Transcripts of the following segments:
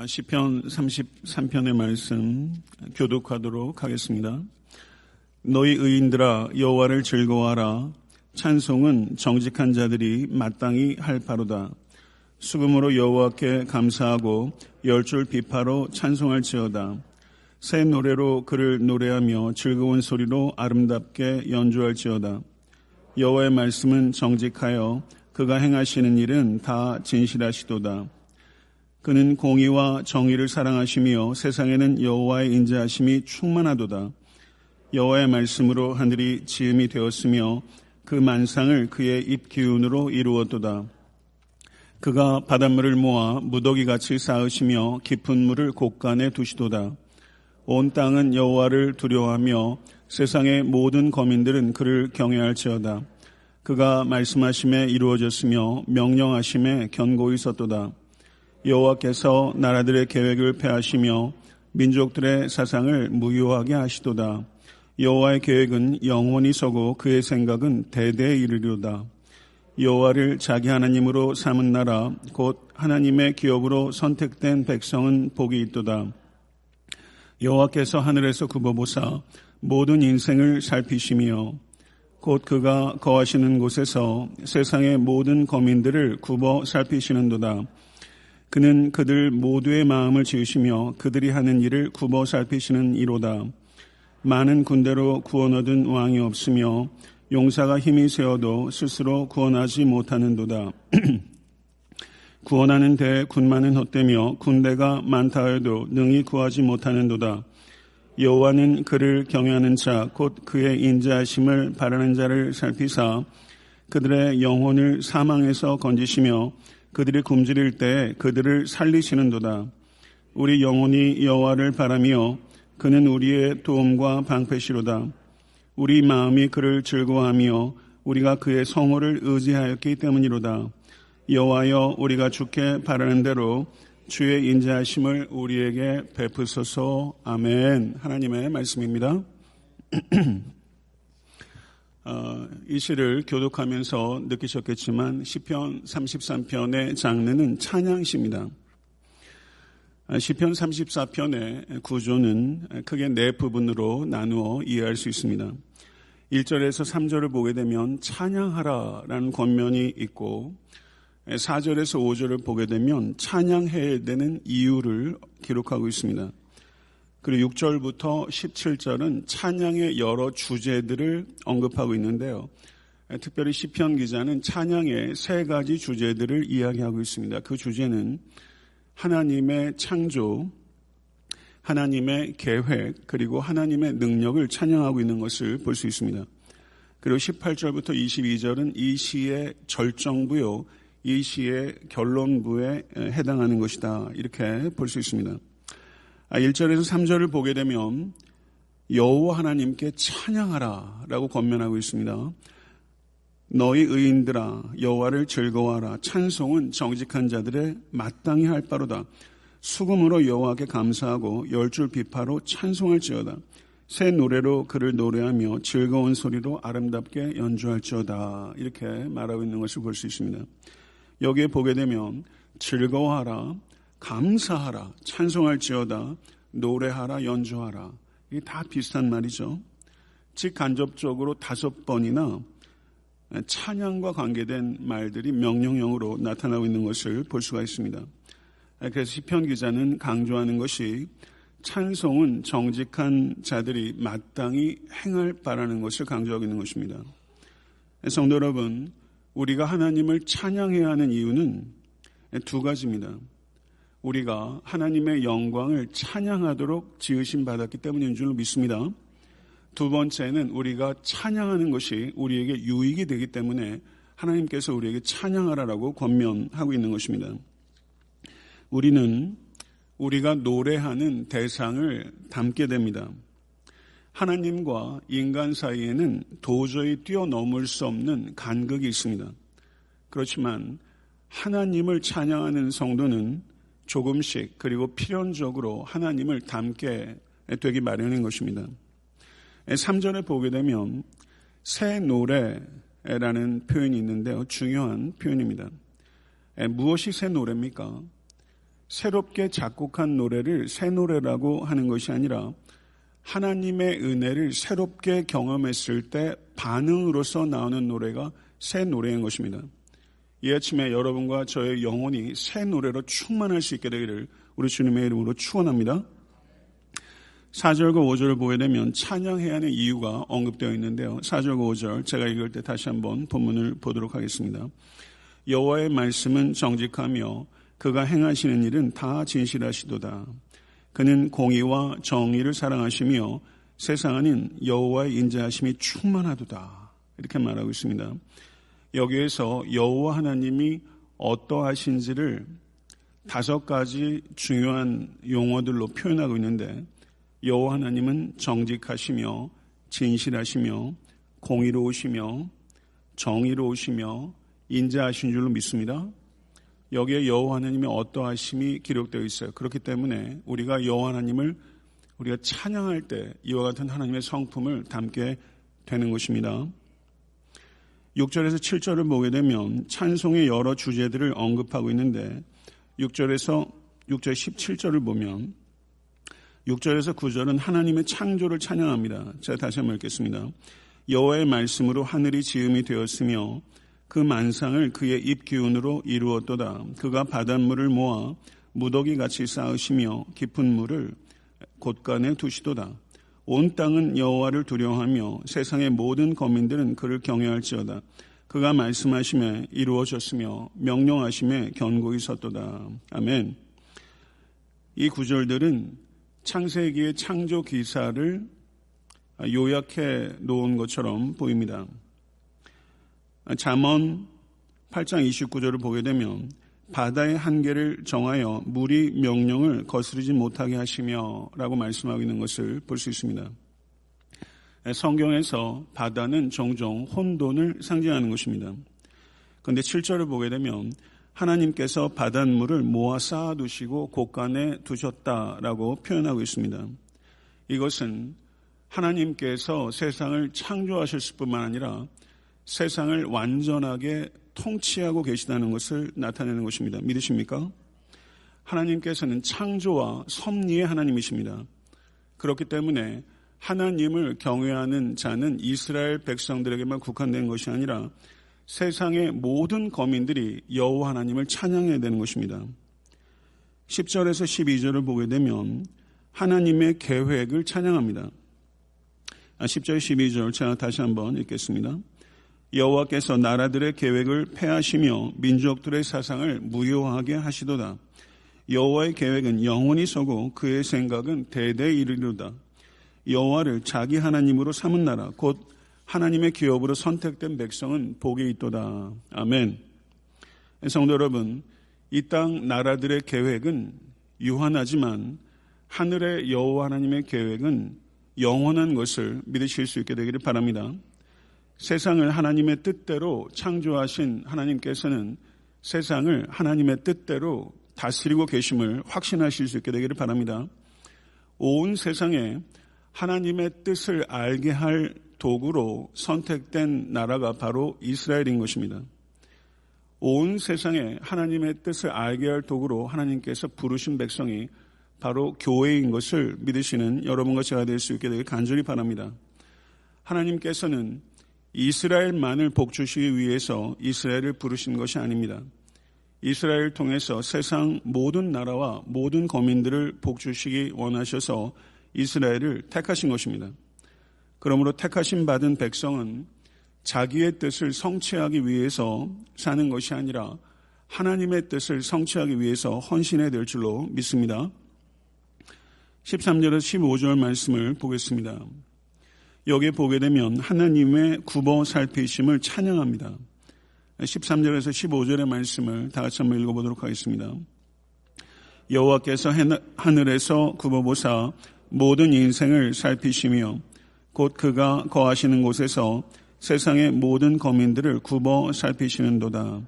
아, 시편 33편의 말씀 교독하도록 하겠습니다. 너희 의인들아 여호와를 즐거워하라 찬송은 정직한 자들이 마땅히 할 바로다. 수금으로 여호와께 감사하고 열줄 비파로 찬송할지어다. 새 노래로 그를 노래하며 즐거운 소리로 아름답게 연주할지어다. 여호와의 말씀은 정직하여 그가 행하시는 일은 다 진실하시도다. 그는 공의와 정의를 사랑하시며 세상에는 여호와의 인자하심이 충만하도다. 여호와의 말씀으로 하늘이 지음이 되었으며 그 만상을 그의 입 기운으로 이루었도다. 그가 바닷물을 모아 무더기 같이 쌓으시며 깊은 물을 곳간에 두시도다. 온 땅은 여호와를 두려워하며 세상의 모든 거민들은 그를 경외할지어다. 그가 말씀하심에 이루어졌으며 명령하심에 견고히 섰도다. 여호와께서 나라들의 계획을 폐하시며 민족들의 사상을 무효하게 하시도다. 여호와의 계획은 영원히 서고 그의 생각은 대대에 이르리로다. 여호와를 자기 하나님으로 삼은 나라 곧 하나님의 기업으로 선택된 백성은 복이 있도다. 여호와께서 하늘에서 굽어보사 모든 인생을 살피시며 곧 그가 거하시는 곳에서 세상의 모든 거민들을 굽어 살피시는도다. 그는 그들 모두의 마음을 지으시며 그들이 하는 일을 굽어 살피시는 이로다. 많은 군대로 구원 얻은 왕이 없으며 용사가 힘이 세어도 스스로 구원하지 못하는도다. 구원하는 데 군만은 헛되며 군대가 많다 해도 능히 구하지 못하는도다. 여호와는 그를 경외하는 자 곧 그의 인자하심을 바라는 자를 살피사 그들의 영혼을 사망에서 건지시며 그들이 굶주릴 때 그들을 살리시는도다. 우리 영혼이 여호와를 바라며 그는 우리의 도움과 방패시로다. 우리 마음이 그를 즐거워하며 우리가 그의 성호를 의지하였기 때문이로다. 여호와여 우리가 주께 바라는 대로 주의 인자하심을 우리에게 베푸소서 아멘. 하나님의 말씀입니다. 어, 이 시를 교독하면서 느끼셨겠지만 시편 33편의 장르는 찬양시입니다. 아, 시편 34편의 구조는 크게 네 부분으로 나누어 이해할 수 있습니다. 1절에서 3절을 보게 되면 찬양하라라는 권면이 있고 4절에서 5절을 보게 되면 찬양해야 되는 이유를 기록하고 있습니다. 그리고 6절부터 17절은 찬양의 여러 주제들을 언급하고 있는데요. 특별히 시편 기자는 찬양의 세 가지 주제들을 이야기하고 있습니다. 그 주제는 하나님의 창조, 하나님의 계획, 그리고 하나님의 능력을 찬양하고 있는 것을 볼 수 있습니다. 그리고 18절부터 22절은 이 시의 절정부요, 이 시의 결론부에 해당하는 것이다. 이렇게 볼 수 있습니다. 1절에서 아, 3절을 보게 되면 여호와 하나님께 찬양하라라고 권면하고 있습니다. 너희 의인들아 여호와를 즐거워하라 찬송은 정직한 자들의 마땅히 할 바로다. 수금으로 여호와께 감사하고 열줄 비파로 찬송할지어다. 새 노래로 그를 노래하며 즐거운 소리로 아름답게 연주할지어다. 이렇게 말하고 있는 것을 볼 수 있습니다. 여기에 보게 되면 즐거워하라, 감사하라, 찬송할지어다, 노래하라, 연주하라. 이게 다 비슷한 말이죠. 즉 간접적으로 다섯 번이나 찬양과 관계된 말들이 명령형으로 나타나고 있는 것을 볼 수가 있습니다. 그래서 시편 기자는 강조하는 것이 찬송은 정직한 자들이 마땅히 행할 바라는 것을 강조하고 있는 것입니다. 성도 여러분, 우리가 하나님을 찬양해야 하는 이유는 두 가지입니다. 우리가 하나님의 영광을 찬양하도록 지으심 받았기 때문인 줄 믿습니다. 두 번째는 우리가 찬양하는 것이 우리에게 유익이 되기 때문에 하나님께서 우리에게 찬양하라라고 권면하고 있는 것입니다. 우리는 우리가 노래하는 대상을 담게 됩니다. 하나님과 인간 사이에는 도저히 뛰어넘을 수 없는 간극이 있습니다. 그렇지만 하나님을 찬양하는 성도는 조금씩 그리고 필연적으로 하나님을 담게 되기 마련인 것입니다. 3절에 보게 되면 새 노래라는 표현이 있는데요. 중요한 표현입니다. 무엇이 새 노래입니까? 새롭게 작곡한 노래를 새 노래라고 하는 것이 아니라 하나님의 은혜를 새롭게 경험했을 때 반응으로서 나오는 노래가 새 노래인 것입니다. 이 아침에 여러분과 저의 영혼이 새 노래로 충만할 수 있게 되기를 우리 주님의 이름으로 축원합니다. 4절과 5절을 보게 되면 찬양해야 하는 이유가 언급되어 있는데요. 4절과 5절 제가 읽을 때 다시 한번 본문을 보도록 하겠습니다. 여호와의 말씀은 정직하며 그가 행하시는 일은 다 진실하시도다. 그는 공의와 정의를 사랑하시며 세상 안인 여호와의 인자하심이 충만하도다. 이렇게 말하고 있습니다. 여기에서 여호와 하나님이 어떠하신지를 다섯 가지 중요한 용어들로 표현하고 있는데 여호와 하나님은 정직하시며 진실하시며 공의로우시며 정의로우시며 인자하신 줄로 믿습니다. 여기에 여호와 하나님의 어떠하심이 기록되어 있어요. 그렇기 때문에 우리가 여호와 하나님을 우리가 찬양할 때 이와 같은 하나님의 성품을 담게 되는 것입니다. 6절에서 7절을 보게 되면 찬송의 여러 주제들을 언급하고 있는데 6절에서 6절 17절을 보면 6절에서 9절은 하나님의 창조를 찬양합니다. 제가 다시 한번 읽겠습니다. 여호와의 말씀으로 하늘이 지음이 되었으며 그 만상을 그의 입 기운으로 이루었도다. 그가 바닷물을 모아 무더기 같이 쌓으시며 깊은 물을 곳간에 두시도다. 온 땅은 여호와를 두려워하며 세상의 모든 거민들은 그를 경외할지어다. 그가 말씀하심에 이루어졌으며 명령하심에 견고히 섰도다. 아멘. 이 구절들은 창세기의 창조 기사를 요약해 놓은 것처럼 보입니다. 잠언 8장 29절을 보게 되면 바다의 한계를 정하여 물이 명령을 거스르지 못하게 하시며 라고 말씀하고 있는 것을 볼 수 있습니다. 성경에서 바다는 종종 혼돈을 상징하는 것입니다. 그런데 7절을 보게 되면 하나님께서 바닷물을 모아 쌓아두시고 곳간에 두셨다라고 표현하고 있습니다. 이것은 하나님께서 세상을 창조하셨을 뿐만 아니라 세상을 완전하게 통치하고 계시다는 것을 나타내는 것입니다. 믿으십니까? 하나님께서는 창조와 섭리의 하나님이십니다. 그렇기 때문에 하나님을 경외하는 자는 이스라엘 백성들에게만 국한된 것이 아니라 세상의 모든 거민들이 여호와 하나님을 찬양해야 되는 것입니다. 10절에서 12절을 보게 되면 하나님의 계획을 찬양합니다. 10절, 아, 12절 제가 다시 한번 읽겠습니다. 여호와께서 나라들의 계획을 폐하시며 민족들의 사상을 무효하게 하시도다. 여호와의 계획은 영원히 서고 그의 생각은 대대 이르리로다. 여호와를 자기 하나님으로 삼은 나라 곧 하나님의 기업으로 선택된 백성은 복이 있도다. 아멘. 성도 여러분, 이 땅 나라들의 계획은 유한하지만 하늘의 여호와 하나님의 계획은 영원한 것을 믿으실 수 있게 되기를 바랍니다. 세상을 하나님의 뜻대로 창조하신 하나님께서는 세상을 하나님의 뜻대로 다스리고 계심을 확신하실 수 있게 되기를 바랍니다. 온 세상에 하나님의 뜻을 알게 할 도구로 선택된 나라가 바로 이스라엘인 것입니다. 온 세상에 하나님의 뜻을 알게 할 도구로 하나님께서 부르신 백성이 바로 교회인 것을 믿으시는 여러분과 제가 될 수 있게 되길 간절히 바랍니다. 하나님께서는 이스라엘만을 복주시기 위해서 이스라엘을 부르신 것이 아닙니다. 이스라엘을 통해서 세상 모든 나라와 모든 거민들을 복주시기 원하셔서 이스라엘을 택하신 것입니다. 그러므로 택하신 받은 백성은 자기의 뜻을 성취하기 위해서 사는 것이 아니라 하나님의 뜻을 성취하기 위해서 헌신해야 될 줄로 믿습니다. 13절에서 15절 말씀을 보겠습니다. 여기에 보게 되면 하나님의 굽어 살피심을 찬양합니다. 13절에서 15절의 말씀을 다 같이 한번 읽어보도록 하겠습니다. 여호와께서 하늘에서 굽어보사 모든 인생을 살피시며 곧 그가 거하시는 곳에서 세상의 모든 거민들을 굽어 살피시는도다.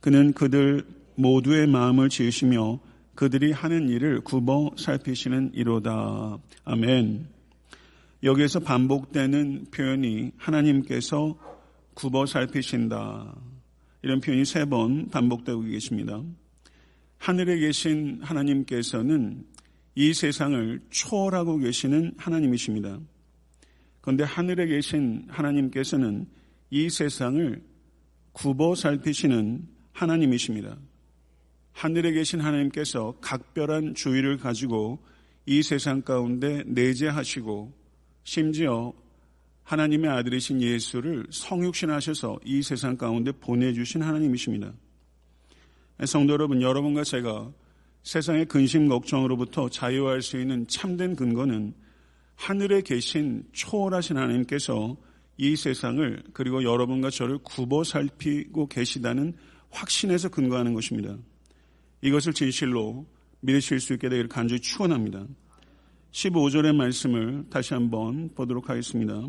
그는 그들 모두의 마음을 지으시며 그들이 하는 일을 굽어 살피시는 이로다. 아멘. 여기에서 반복되는 표현이 하나님께서 굽어 살피신다. 이런 표현이 세 번 반복되고 계십니다. 하늘에 계신 하나님께서는 이 세상을 초월하고 계시는 하나님이십니다. 그런데 하늘에 계신 하나님께서는 이 세상을 굽어 살피시는 하나님이십니다. 하늘에 계신 하나님께서 각별한 주의를 가지고 이 세상 가운데 내재하시고 심지어 하나님의 아들이신 예수를 성육신하셔서 이 세상 가운데 보내주신 하나님이십니다. 성도 여러분, 여러분과 제가 세상의 근심 걱정으로부터 자유할 수 있는 참된 근거는 하늘에 계신 초월하신 하나님께서 이 세상을 그리고 여러분과 저를 굽어 살피고 계시다는 확신에서 근거하는 것입니다. 이것을 진실로 믿으실 수 있게 되기를 간절히 축원합니다. 15절의 말씀을 다시 한번 보도록 하겠습니다.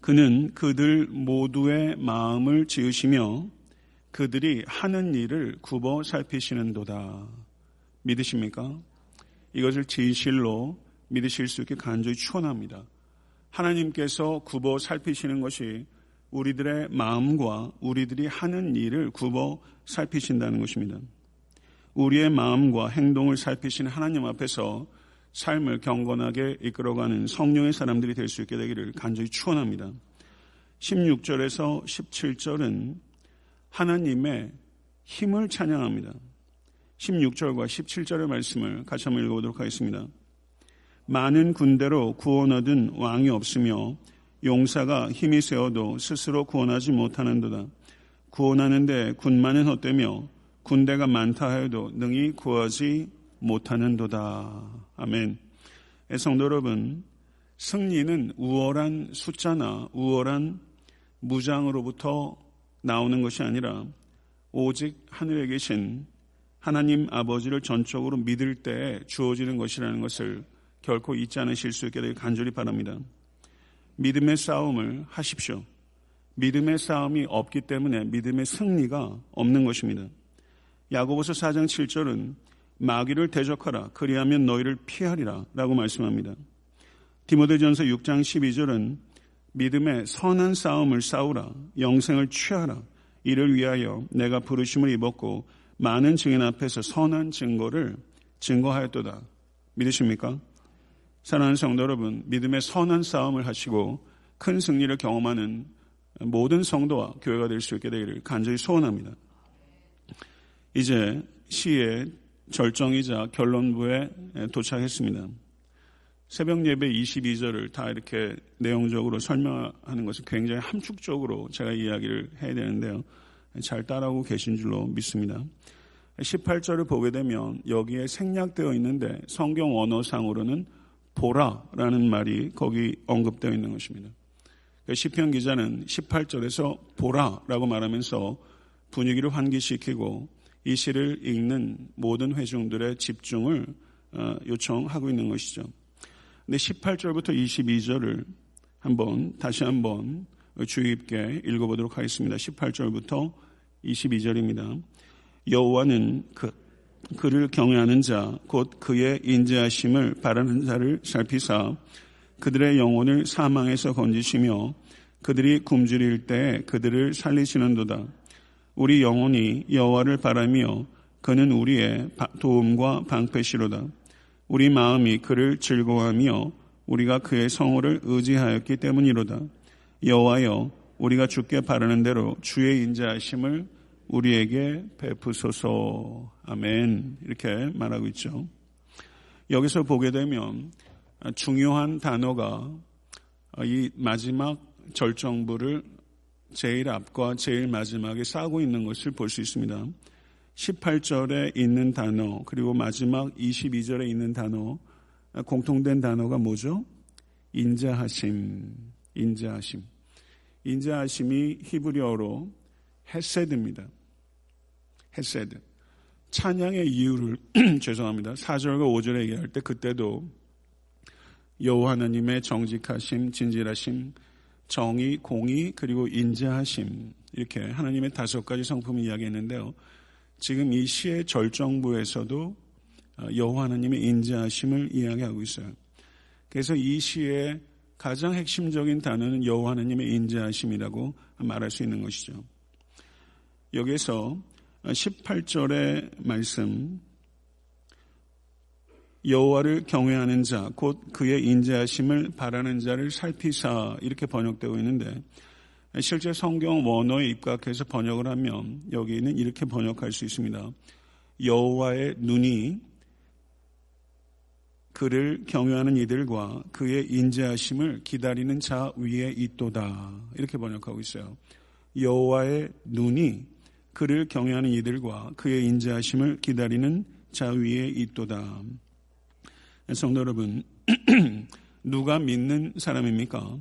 그는 그들 모두의 마음을 지으시며 그들이 하는 일을 굽어 살피시는도다. 믿으십니까? 이것을 진실로 믿으실 수 있게 간절히 축원합니다. 하나님께서 굽어 살피시는 것이 우리들의 마음과 우리들이 하는 일을 굽어 살피신다는 것입니다. 우리의 마음과 행동을 살피신 하나님 앞에서 삶을 경건하게 이끌어가는 성령의 사람들이 될 수 있게 되기를 간절히 축원합니다. 16절에서 17절은 하나님의 힘을 찬양합니다. 16절과 17절의 말씀을 같이 한번 읽어보도록 하겠습니다. 많은 군대로 구원 얻은 왕이 없으며 용사가 힘이 세어도 스스로 구원하지 못하는도다. 구원하는데 군만은 헛되며 군대가 많다 하여도 능히 구하지 못하는도다. 아멘. 성도 여러분, 승리는 우월한 숫자나 우월한 무장으로부터 나오는 것이 아니라 오직 하늘에 계신 하나님 아버지를 전적으로 믿을 때 주어지는 것이라는 것을 결코 잊지 않으실 수 있게 되길 간절히 바랍니다. 믿음의 싸움을 하십시오. 믿음의 싸움이 없기 때문에 믿음의 승리가 없는 것입니다. 야고보서 4장 7절은 마귀를 대적하라 그리하면 너희를 피하리라 라고 말씀합니다. 디모데전서 6장 12절은 믿음의 선한 싸움을 싸우라 영생을 취하라 이를 위하여 내가 부르심을 입었고 많은 증인 앞에서 선한 증거를 증거하였도다. 믿으십니까? 사랑하는 성도 여러분, 믿음의 선한 싸움을 하시고 큰 승리를 경험하는 모든 성도와 교회가 될 수 있게 되기를 간절히 소원합니다. 이제 시의 절정이자 결론부에 도착했습니다. 새벽 예배 22절을 다 이렇게 내용적으로 설명하는 것은 굉장히 함축적으로 제가 이야기를 해야 되는데요. 잘 따라오고 계신 줄로 믿습니다. 18절을 보게 되면 여기에 생략되어 있는데 성경 언어상으로는 보라라는 말이 거기 언급되어 있는 것입니다. 그러니까 시편 기자는 18절에서 보라라고 말하면서 분위기를 환기시키고 이 시를 읽는 모든 회중들의 집중을 어, 요청하고 있는 것이죠. 근데 18절부터 22절을 한번 다시 한번 주의 깊게 읽어보도록 하겠습니다. 18절부터 22절입니다. 여호와는 그 그를 경외하는 자, 곧 그의 인자하심을 바라는 자를 살피사 그들의 영혼을 사망에서 건지시며 그들이 굶주릴 때 그들을 살리시는도다. 우리 영혼이 여호와를 바라며 그는 우리의 도움과 방패시로다. 우리 마음이 그를 즐거워하며 우리가 그의 성호를 의지하였기 때문이로다. 여호와여 우리가 죽게 바라는 대로 주의 인자하심을 우리에게 베푸소서. 아멘. 이렇게 말하고 있죠. 여기서 보게 되면 중요한 단어가 이 마지막 절정부를 제일 앞과 제일 마지막에 싸고 있는 것을 볼 수 있습니다. 18절에 있는 단어, 그리고 마지막 22절에 있는 단어, 공통된 단어가 뭐죠? 인자하심, 인자하심. 인자하심이 히브리어로 헤세드입니다. 헤세드. 찬양의 이유를 죄송합니다. 4절과 5절에 얘기할 때 그때도 여호와 하나님의 정직하심, 진실하심, 정의, 공의 그리고 인자하심 이렇게 하나님의 다섯 가지 성품을 이야기했는데요. 지금 이 시의 절정부에서도 어, 여호와 하나님의 인자하심을 이야기하고 있어요. 그래서 이 시의 가장 핵심적인 단어는 여호와 하나님의 인자하심이라고 말할 수 있는 것이죠. 여기에서 18절의 말씀 여호와를 경외하는 자, 곧 그의 인자하심을 바라는 자를 살피사 이렇게 번역되고 있는데 실제 성경 원어에 입각해서 번역을 하면 여기는 이렇게 번역할 수 있습니다. 여호와의 눈이 그를 경외하는 이들과 그의 인자하심을 기다리는 자 위에 있도다. 이렇게 번역하고 있어요. 여호와의 눈이 그를 경외하는 이들과 그의 인자하심을 기다리는 자 위에 있도다. 성도 여러분, 누가 믿는 사람입니까?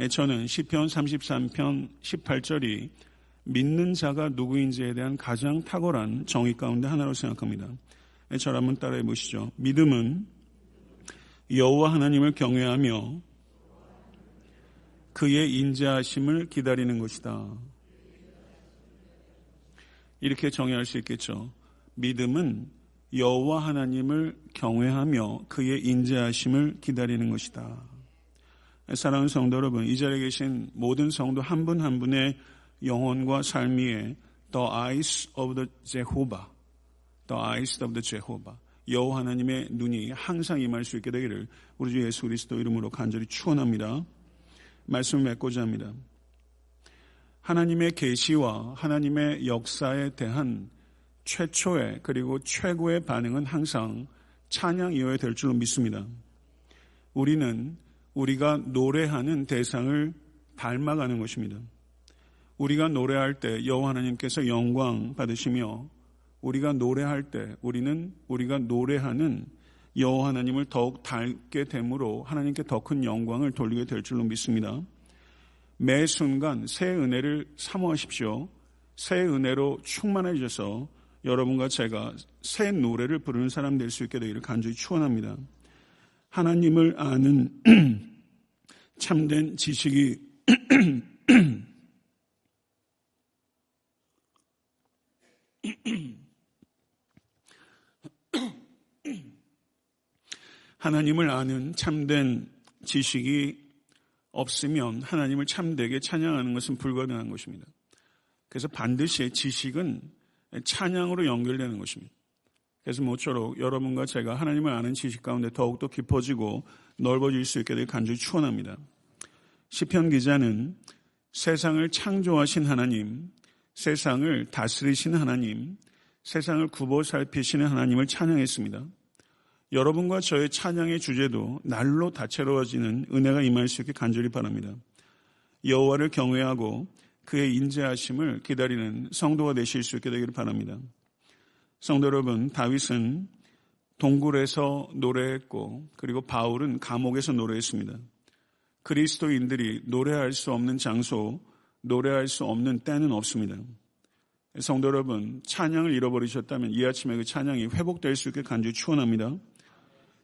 예, 저는 시편 33편 18절이 믿는 자가 누구인지에 대한 가장 탁월한 정의 가운데 하나로 생각합니다. 예, 저를 한번 따라해 보시죠. 믿음은 여호와 하나님을 경외하며 그의 인자하심을 기다리는 것이다. 이렇게 정의할 수 있겠죠. 믿음은 여호와 하나님을 경외하며 그의 인자하심을 기다리는 것이다. 사랑하는 성도 여러분, 이 자리에 계신 모든 성도 한 분한 한 분의 영혼과 삶 위에 The eyes of the Jehovah, The eyes of the Jehovah, 여호와 하나님의 눈이 항상 임할 수 있게 되기를 우리 주 예수 그리스도 이름으로 간절히 축원합니다. 말씀을 맺고자 합니다. 하나님의 계시와 하나님의 역사에 대한 최초의 그리고 최고의 반응은 항상 찬양이어야 될 줄로 믿습니다. 우리는 우리가 노래하는 대상을 닮아가는 것입니다. 우리가 노래할 때 여호와 하나님께서 영광 받으시며 우리가 노래할 때 우리는 우리가 노래하는 여호와 하나님을 더욱 닮게 됨으로 하나님께 더 큰 영광을 돌리게 될 줄로 믿습니다. 매 순간 새 은혜를 사모하십시오. 새 은혜로 충만해져서 여러분과 제가 새 노래를 부르는 사람 될 수 있게 되기를 간절히 축원합니다. 하나님을 아는 참된 지식이 하나님을 아는 참된 지식이 없으면 하나님을 참되게 찬양하는 것은 불가능한 것입니다. 그래서 반드시 지식은 찬양으로 연결되는 것입니다. 그래서 모쪼록 여러분과 제가 하나님을 아는 지식 가운데 더욱더 깊어지고 넓어질 수 있게 되 간절히 축원합니다. 시편 기자는 세상을 창조하신 하나님, 세상을 다스리신 하나님, 세상을 굽어 살피시는 하나님을 찬양했습니다. 여러분과 저의 찬양의 주제도 날로 다채로워지는 은혜가 임할 수 있게 간절히 바랍니다. 여호와를 경외하고 그의 인재하심을 기다리는 성도가 되실 수 있게 되기를 바랍니다. 성도 여러분, 다윗은 동굴에서 노래했고 그리고 바울은 감옥에서 노래했습니다. 그리스도인들이 노래할 수 없는 장소, 노래할 수 없는 때는 없습니다. 성도 여러분, 찬양을 잃어버리셨다면 이 아침에 그 찬양이 회복될 수 있게 간절히 추원합니다.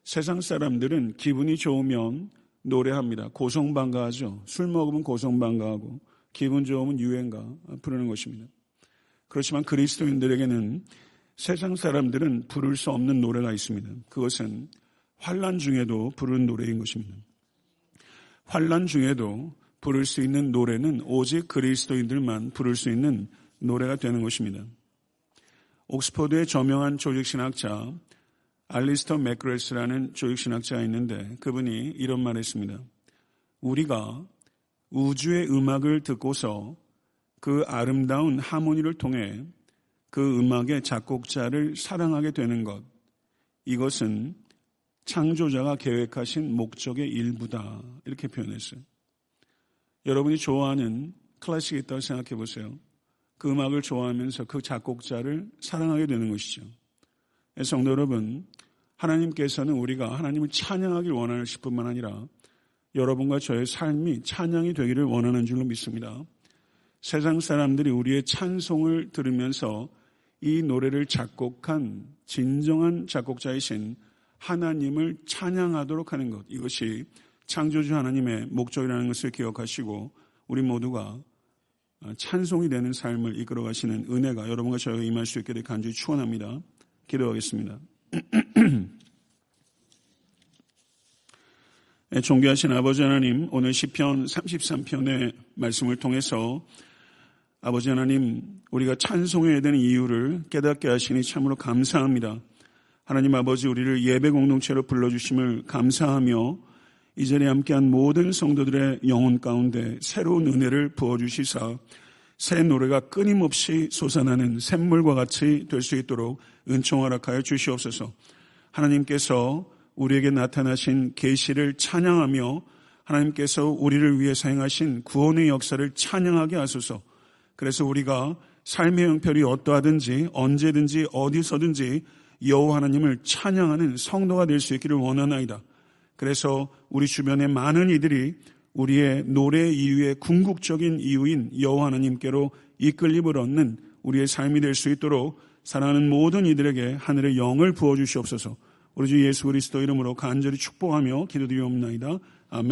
세상 사람들은 기분이 좋으면 노래합니다. 고성방가하죠. 술 먹으면 고성방가하고 기분 좋으면 유행가 부르는 것입니다. 그렇지만 그리스도인들에게는 세상 사람들은 부를 수 없는 노래가 있습니다. 그것은 환란 중에도 부르는 노래인 것입니다. 환란 중에도 부를 수 있는 노래는 오직 그리스도인들만 부를 수 있는 노래가 되는 것입니다. 옥스퍼드의 저명한 조직신학자 알리스터 맥그래스라는 조직신학자가 있는데 그분이 이런 말을 했습니다. 우리가 우주의 음악을 듣고서 그 아름다운 하모니를 통해 그 음악의 작곡자를 사랑하게 되는 것. 이것은 창조자가 계획하신 목적의 일부다. 이렇게 표현했어요. 여러분이 좋아하는 클래식이 있다고 생각해 보세요. 그 음악을 좋아하면서 그 작곡자를 사랑하게 되는 것이죠. 성도 여러분, 하나님께서는 우리가 하나님을 찬양하길 원하실 뿐만 아니라 여러분과 저의 삶이 찬양이 되기를 원하는 줄로 믿습니다. 세상 사람들이 우리의 찬송을 들으면서 이 노래를 작곡한 진정한 작곡자이신 하나님을 찬양하도록 하는 것. 이것이 창조주 하나님의 목적이라는 것을 기억하시고 우리 모두가 찬송이 되는 삶을 이끌어 가시는 은혜가 여러분과 저희가 임할 수되 간절히 축원합니다. 기도하겠습니다. 네, 존귀하신 아버지 하나님, 오늘 시편 33편의 말씀을 통해서 아버지 하나님, 우리가 찬송해야 되는 이유를 깨닫게 하시니 참으로 감사합니다. 하나님 아버지 우리를 예배 공동체로 불러주심을 감사하며 이 자리에 함께한 모든 성도들의 영혼 가운데 새로운 은혜를 부어주시사 새 노래가 끊임없이 솟아나는 샘물과 같이 될 수 있도록 은총 허락하여 주시옵소서. 하나님께서 우리에게 나타나신 계시를 찬양하며 하나님께서 우리를 위해 사용하신 구원의 역사를 찬양하게 하소서. 그래서 우리가 삶의 형편이 어떠하든지 언제든지 어디서든지 여호와 하나님을 찬양하는 성도가 될 수 있기를 원하나이다. 그래서 우리 주변의 많은 이들이 우리의 노래 이유의 궁극적인 이유인 여호와 하나님께로 이끌림을 얻는 우리의 삶이 될 수 있도록 사랑하는 모든 이들에게 하늘의 영을 부어 주시옵소서. 우리 주 예수 그리스도 이름으로 간절히 축복하며 기도드리옵나이다. 아멘.